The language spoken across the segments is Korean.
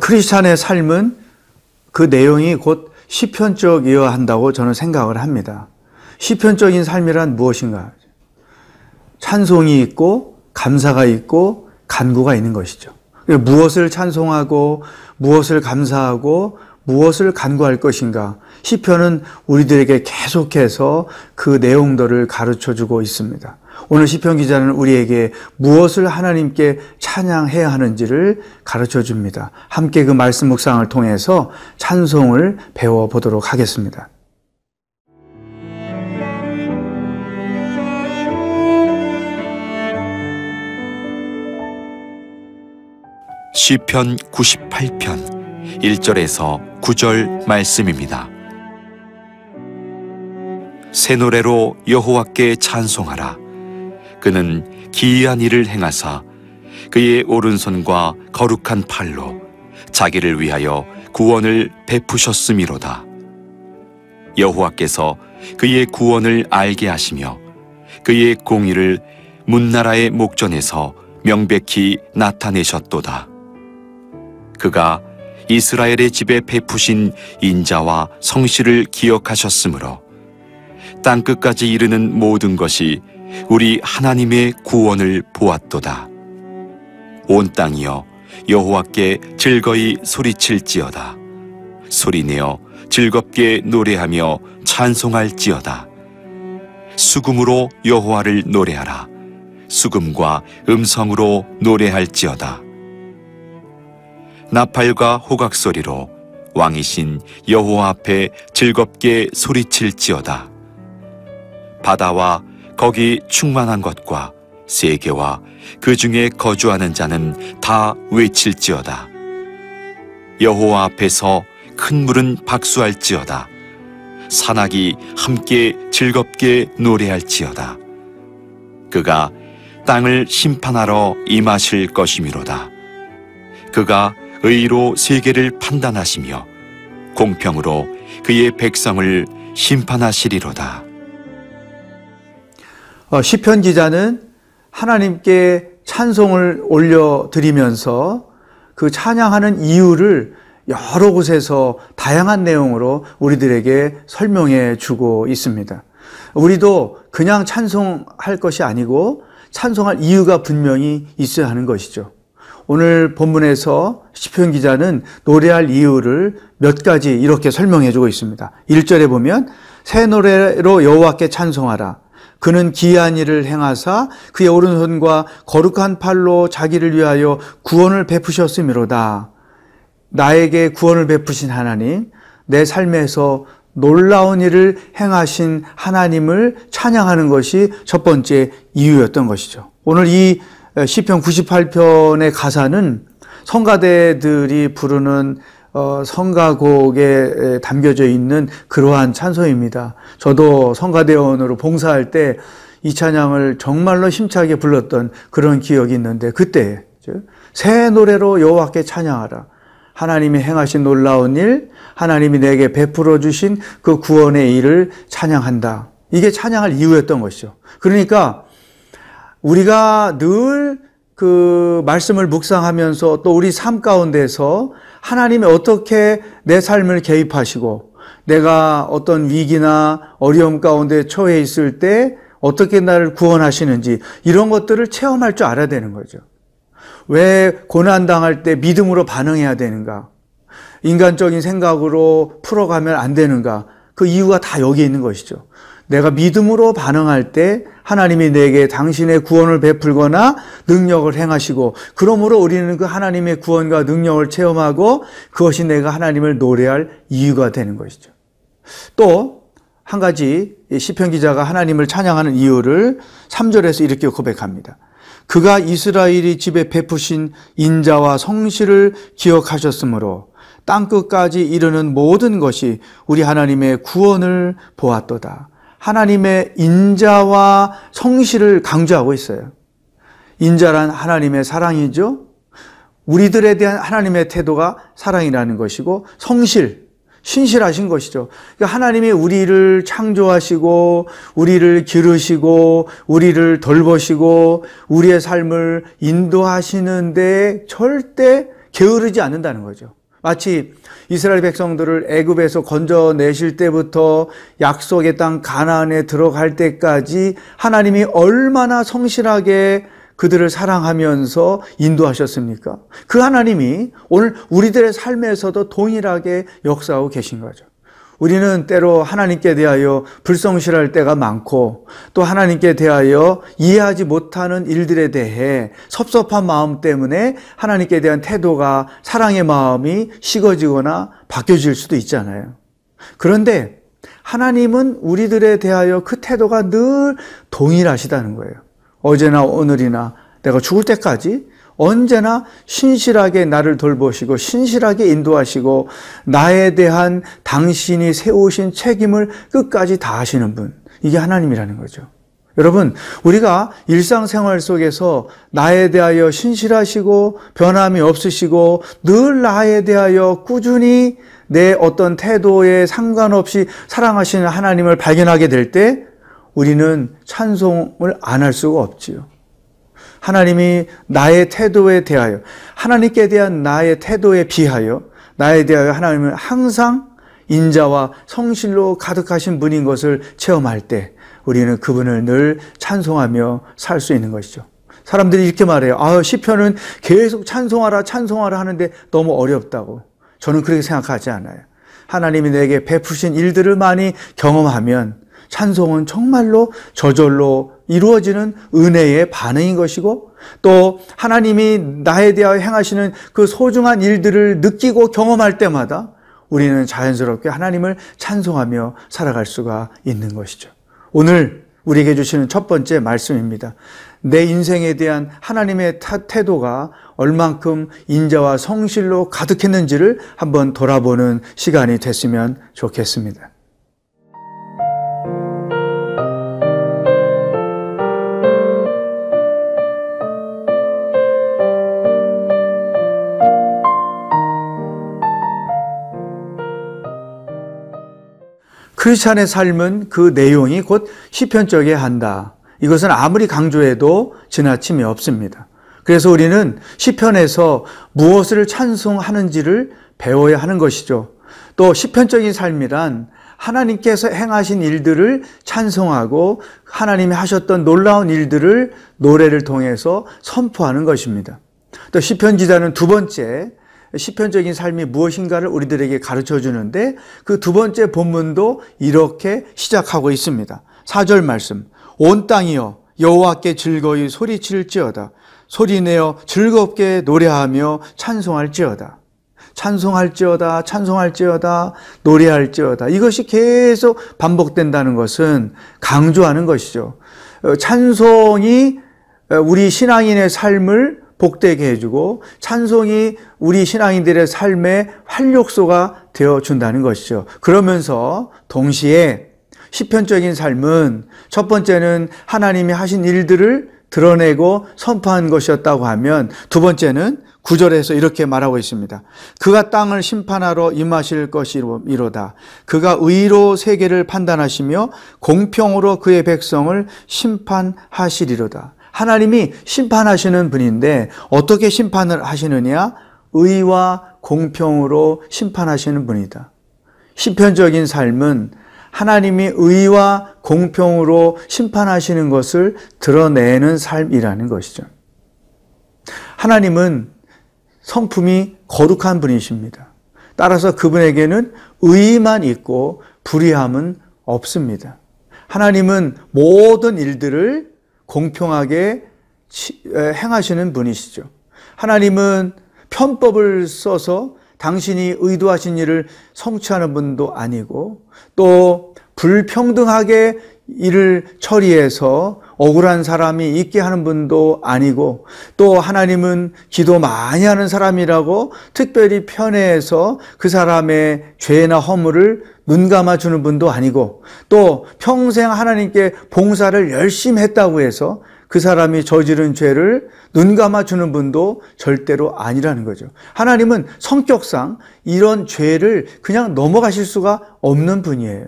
크리스찬의 삶은 그 내용이 곧 시편적이어야 한다고 저는 생각을 합니다. 시편적인 삶이란 무엇인가? 찬송이 있고 감사가 있고 간구가 있는 것이죠. 무엇을 찬송하고 무엇을 감사하고 무엇을 간구할 것인가? 시편은 우리들에게 계속해서 그 내용들을 가르쳐 주고 있습니다. 오늘 시편 기자는 우리에게 무엇을 하나님께 찬양해야 하는지를 가르쳐 줍니다. 함께 그 말씀 묵상을 통해서 찬송을 배워 보도록 하겠습니다. 시편 98편 1절에서 9절 말씀입니다. 새 노래로 여호와께 찬송하라. 그는 기이한 일을 행하사 그의 오른손과 거룩한 팔로 자기를 위하여 구원을 베푸셨음이로다. 여호와께서 그의 구원을 알게 하시며 그의 공의를 문나라의 목전에서 명백히 나타내셨도다. 그가 이스라엘의 집에 베푸신 인자와 성실을 기억하셨으므로 땅 끝까지 이르는 모든 것이 우리 하나님의 구원을 보았도다. 온 땅이여 여호와께 즐거이 소리칠지어다. 소리내어 즐겁게 노래하며 찬송할지어다. 수금으로 여호와를 노래하라. 수금과 음성으로 노래할지어다. 나팔과 호각 소리로 왕이신 여호와 앞에 즐겁게 소리칠지어다. 바다와 거기 충만한 것과 세계와 그 중에 거주하는 자는 다 외칠지어다. 여호와 앞에서 큰 물은 박수할지어다. 산악이 함께 즐겁게 노래할지어다. 그가 땅을 심판하러 임하실 것이미로다. 그가 의로 세계를 판단하시며 공평으로 그의 백성을 심판하시리로다. 어, 시편 기자는 하나님께 찬송을 올려드리면서 그 찬양하는 이유를 여러 곳에서 다양한 내용으로 우리들에게 설명해 주고 있습니다. 우리도 그냥 찬송할 것이 아니고 찬송할 이유가 분명히 있어야 하는 것이죠. 오늘 본문에서 시편 기자는 노래할 이유를 몇 가지 이렇게 설명해 주고 있습니다. 1절에 보면 새 노래로 여호와께 찬송하라. 그는 기이한 일을 행하사 그의 오른손과 거룩한 팔로 자기를 위하여 구원을 베푸셨음이로다. 나에게 구원을 베푸신 하나님, 내 삶에서 놀라운 일을 행하신 하나님을 찬양하는 것이 첫 번째 이유였던 것이죠. 오늘 이 시편 98편의 가사는 성가대들이 부르는 어, 성가곡에 담겨져 있는 그러한 찬송입니다. 저도 성가대원으로 봉사할 때 이 찬양을 정말로 힘차게 불렀던 그런 기억이 있는데 그때 새 노래로 여호와께 찬양하라. 하나님이 행하신 놀라운 일, 하나님이 내게 베풀어 주신 그 구원의 일을 찬양한다. 이게 찬양할 이유였던 것이죠. 그러니까 우리가 늘 그 말씀을 묵상하면서 또 우리 삶 가운데서 하나님이 어떻게 내 삶을 개입하시고 내가 어떤 위기나 어려움 가운데 처해 있을 때 어떻게 나를 구원하시는지 이런 것들을 체험할 줄 알아야 되는 거죠. 왜 고난당할 때 믿음으로 반응해야 되는가? 인간적인 생각으로 풀어가면 안 되는가? 그 이유가 다 여기 있는 것이죠. 내가 믿음으로 반응할 때 하나님이 내게 당신의 구원을 베풀거나 능력을 행하시고 그러므로 우리는 그 하나님의 구원과 능력을 체험하고 그것이 내가 하나님을 노래할 이유가 되는 것이죠. 또 한 가지 시편 기자가 하나님을 찬양하는 이유를 3절에서 이렇게 고백합니다. 그가 이스라엘이 집에 베푸신 인자와 성실을 기억하셨으므로 땅 끝까지 이르는 모든 것이 우리 하나님의 구원을 보았도다. 하나님의 인자와 성실을 강조하고 있어요. 인자란 하나님의 사랑이죠. 우리들에 대한 하나님의 태도가 사랑이라는 것이고 성실, 신실하신 것이죠. 그러니까 하나님이 우리를 창조하시고 우리를 기르시고 우리를 돌보시고 우리의 삶을 인도하시는데 절대 게으르지 않는다는 거죠. 마치 이스라엘 백성들을 애굽에서 건져내실 때부터 약속의 땅 가나안에 들어갈 때까지 하나님이 얼마나 성실하게 그들을 사랑하면서 인도하셨습니까? 그 하나님이 오늘 우리들의 삶에서도 동일하게 역사하고 계신 거죠. 우리는 때로 하나님께 대하여 불성실할 때가 많고 또 하나님께 대하여 이해하지 못하는 일들에 대해 섭섭한 마음 때문에 하나님께 대한 태도가 사랑의 마음이 식어지거나 바뀌어질 수도 있잖아요. 그런데 하나님은 우리들에 대하여 그 태도가 늘 동일하시다는 거예요. 어제나 오늘이나 내가 죽을 때까지 언제나 신실하게 나를 돌보시고 신실하게 인도하시고 나에 대한 당신이 세우신 책임을 끝까지 다하시는 분. 이게 하나님이라는 거죠. 여러분, 우리가 일상생활 속에서 나에 대하여 신실하시고 변함이 없으시고 늘 나에 대하여 꾸준히 내 어떤 태도에 상관없이 사랑하시는 하나님을 발견하게 될 때 우리는 찬송을 안 할 수가 없지요. 하나님이 나의 태도에 대하여 하나님께 대한 나의 태도에 비하여 나에 대하여 하나님은 항상 인자와 성실로 가득하신 분인 것을 체험할 때 우리는 그분을 늘 찬송하며 살 수 있는 것이죠. 사람들이 이렇게 말해요. 아, 시편은 계속 찬송하라 찬송하라 하는데 너무 어렵다고. 저는 그렇게 생각하지 않아요. 하나님이 내게 베푸신 일들을 많이 경험하면 찬송은 정말로 저절로 이루어지는 은혜의 반응인 것이고 또 하나님이 나에 대하여 행하시는 그 소중한 일들을 느끼고 경험할 때마다 우리는 자연스럽게 하나님을 찬송하며 살아갈 수가 있는 것이죠. 오늘 우리에게 주시는 첫 번째 말씀입니다. 내 인생에 대한 하나님의 태도가 얼만큼 인자와 성실로 가득했는지를 한번 돌아보는 시간이 됐으면 좋겠습니다. 크리스찬의 삶은 그 내용이 곧 시편적에 한다. 이것은 아무리 강조해도 지나침이 없습니다. 그래서 우리는 시편에서 무엇을 찬송하는지를 배워야 하는 것이죠. 또 시편적인 삶이란 하나님께서 행하신 일들을 찬송하고 하나님이 하셨던 놀라운 일들을 노래를 통해서 선포하는 것입니다. 또 시편 기자는 두 번째 시편적인 삶이 무엇인가를 우리들에게 가르쳐 주는데 그 두 번째 본문도 이렇게 시작하고 있습니다. 4절 말씀. 온 땅이여 여호와께 즐거이 소리칠지어다. 소리내어 즐겁게 노래하며 찬송할지어다. 찬송할지어다, 찬송할지어다, 노래할지어다. 이것이 계속 반복된다는 것은 강조하는 것이죠. 어, 찬송이 우리 신앙인의 삶을 복되게 해주고 찬송이 우리 신앙인들의 삶의 활력소가 되어 준다는 것이죠. 그러면서 동시에 시편적인 삶은 첫 번째는 하나님이 하신 일들을 드러내고 선포한 것이었다고 하면 두 번째는 구절에서 이렇게 말하고 있습니다. 그가 땅을 심판하러 임하실 것이로다. 그가 의로 세계를 판단하시며 공평으로 그의 백성을 심판하시리로다. 하나님이 심판하시는 분인데 어떻게 심판을 하시느냐? 의와 공평으로 심판하시는 분이다. 시편적인 삶은 하나님이 의와 공평으로 심판하시는 것을 드러내는 삶이라는 것이죠. 하나님은 성품이 거룩한 분이십니다. 따라서 그분에게는 의만 있고 불의함은 없습니다. 하나님은 모든 일들을 공평하게 행하시는 분이시죠. 하나님은 편법을 써서 당신이 의도하신 일을 성취하는 분도 아니고 또 불평등하게 일을 처리해서 억울한 사람이 있게 하는 분도 아니고 또 하나님은 기도 많이 하는 사람이라고 특별히 편애해서 그 사람의 죄나 허물을 눈 감아 주는 분도 아니고 또 평생 하나님께 봉사를 열심히 했다고 해서 그 사람이 저지른 죄를 눈 감아 주는 분도 절대로 아니라는 거죠. 하나님은 성격상 이런 죄를 그냥 넘어가실 수가 없는 분이에요.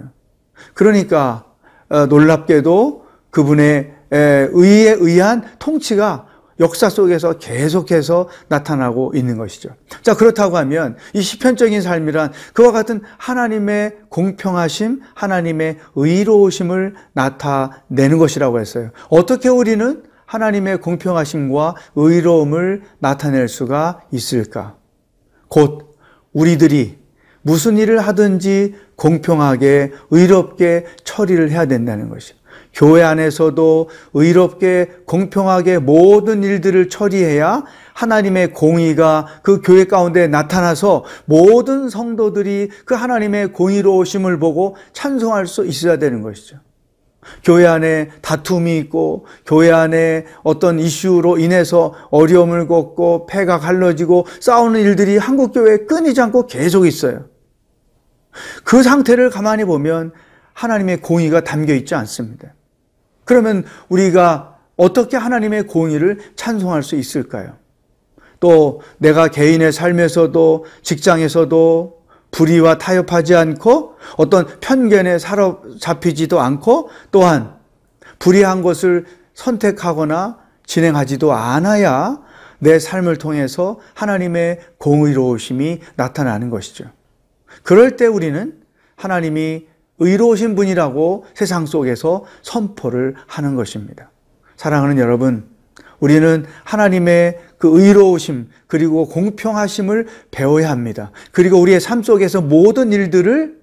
그러니까 어, 놀랍게도 그분의 의에 의한 통치가 역사 속에서 계속해서 나타나고 있는 것이죠. 자, 그렇다고 하면 이 시편적인 삶이란 그와 같은 하나님의 공평하심, 하나님의 의로우심을 나타내는 것이라고 했어요. 어떻게 우리는 하나님의 공평하심과 의로움을 나타낼 수가 있을까? 곧 우리들이 무슨 일을 하든지 공평하게 의롭게 처리를 해야 된다는 것이죠. 교회 안에서도 의롭게 공평하게 모든 일들을 처리해야 하나님의 공의가 그 교회 가운데 나타나서 모든 성도들이 그 하나님의 공의로우심을 보고 찬송할 수 있어야 되는 것이죠. 교회 안에 다툼이 있고 교회 안에 어떤 이슈로 인해서 어려움을 겪고 패가 갈라지고 싸우는 일들이 한국 교회에 끊이지 않고 계속 있어요. 그 상태를 가만히 보면 하나님의 공의가 담겨 있지 않습니다. 그러면 우리가 어떻게 하나님의 공의를 찬송할 수 있을까요? 또 내가 개인의 삶에서도 직장에서도 불의와 타협하지 않고 어떤 편견에 사로잡히지도 않고 또한 불의한 것을 선택하거나 진행하지도 않아야 내 삶을 통해서 하나님의 공의로우심이 나타나는 것이죠. 그럴 때 우리는 하나님이 의로우신 분이라고 세상 속에서 선포를 하는 것입니다. 사랑하는 여러분, 우리는 하나님의 그 의로우심 그리고 공평하심을 배워야 합니다. 그리고 우리의 삶 속에서 모든 일들을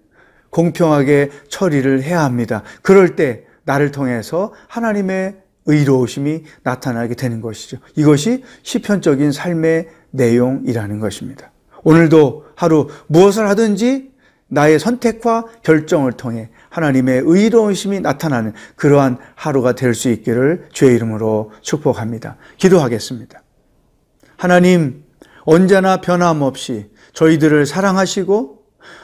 공평하게 처리를 해야 합니다. 그럴 때 나를 통해서 하나님의 의로우심이 나타나게 되는 것이죠. 이것이 시편적인 삶의 내용이라는 것입니다. 오늘도 하루 무엇을 하든지 나의 선택과 결정을 통해 하나님의 의로우심이 나타나는 그러한 하루가 될 수 있기를 주의 이름으로 축복합니다. 기도하겠습니다. 하나님, 언제나 변함없이 저희들을 사랑하시고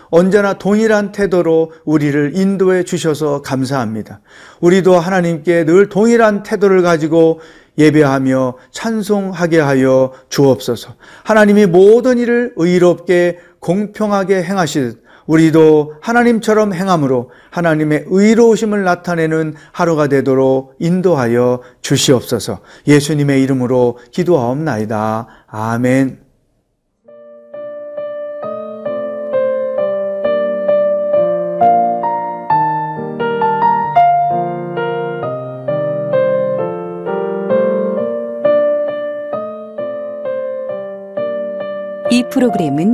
언제나 동일한 태도로 우리를 인도해 주셔서 감사합니다. 우리도 하나님께 늘 동일한 태도를 가지고 예배하며 찬송하게 하여 주옵소서. 하나님이 모든 일을 의롭게 공평하게 행하시듯 우리도 하나님처럼 행함으로 하나님의 의로우심을 나타내는 하루가 되도록 인도하여 주시옵소서. 예수님의 이름으로 기도하옵나이다. 아멘. 이 프로그램은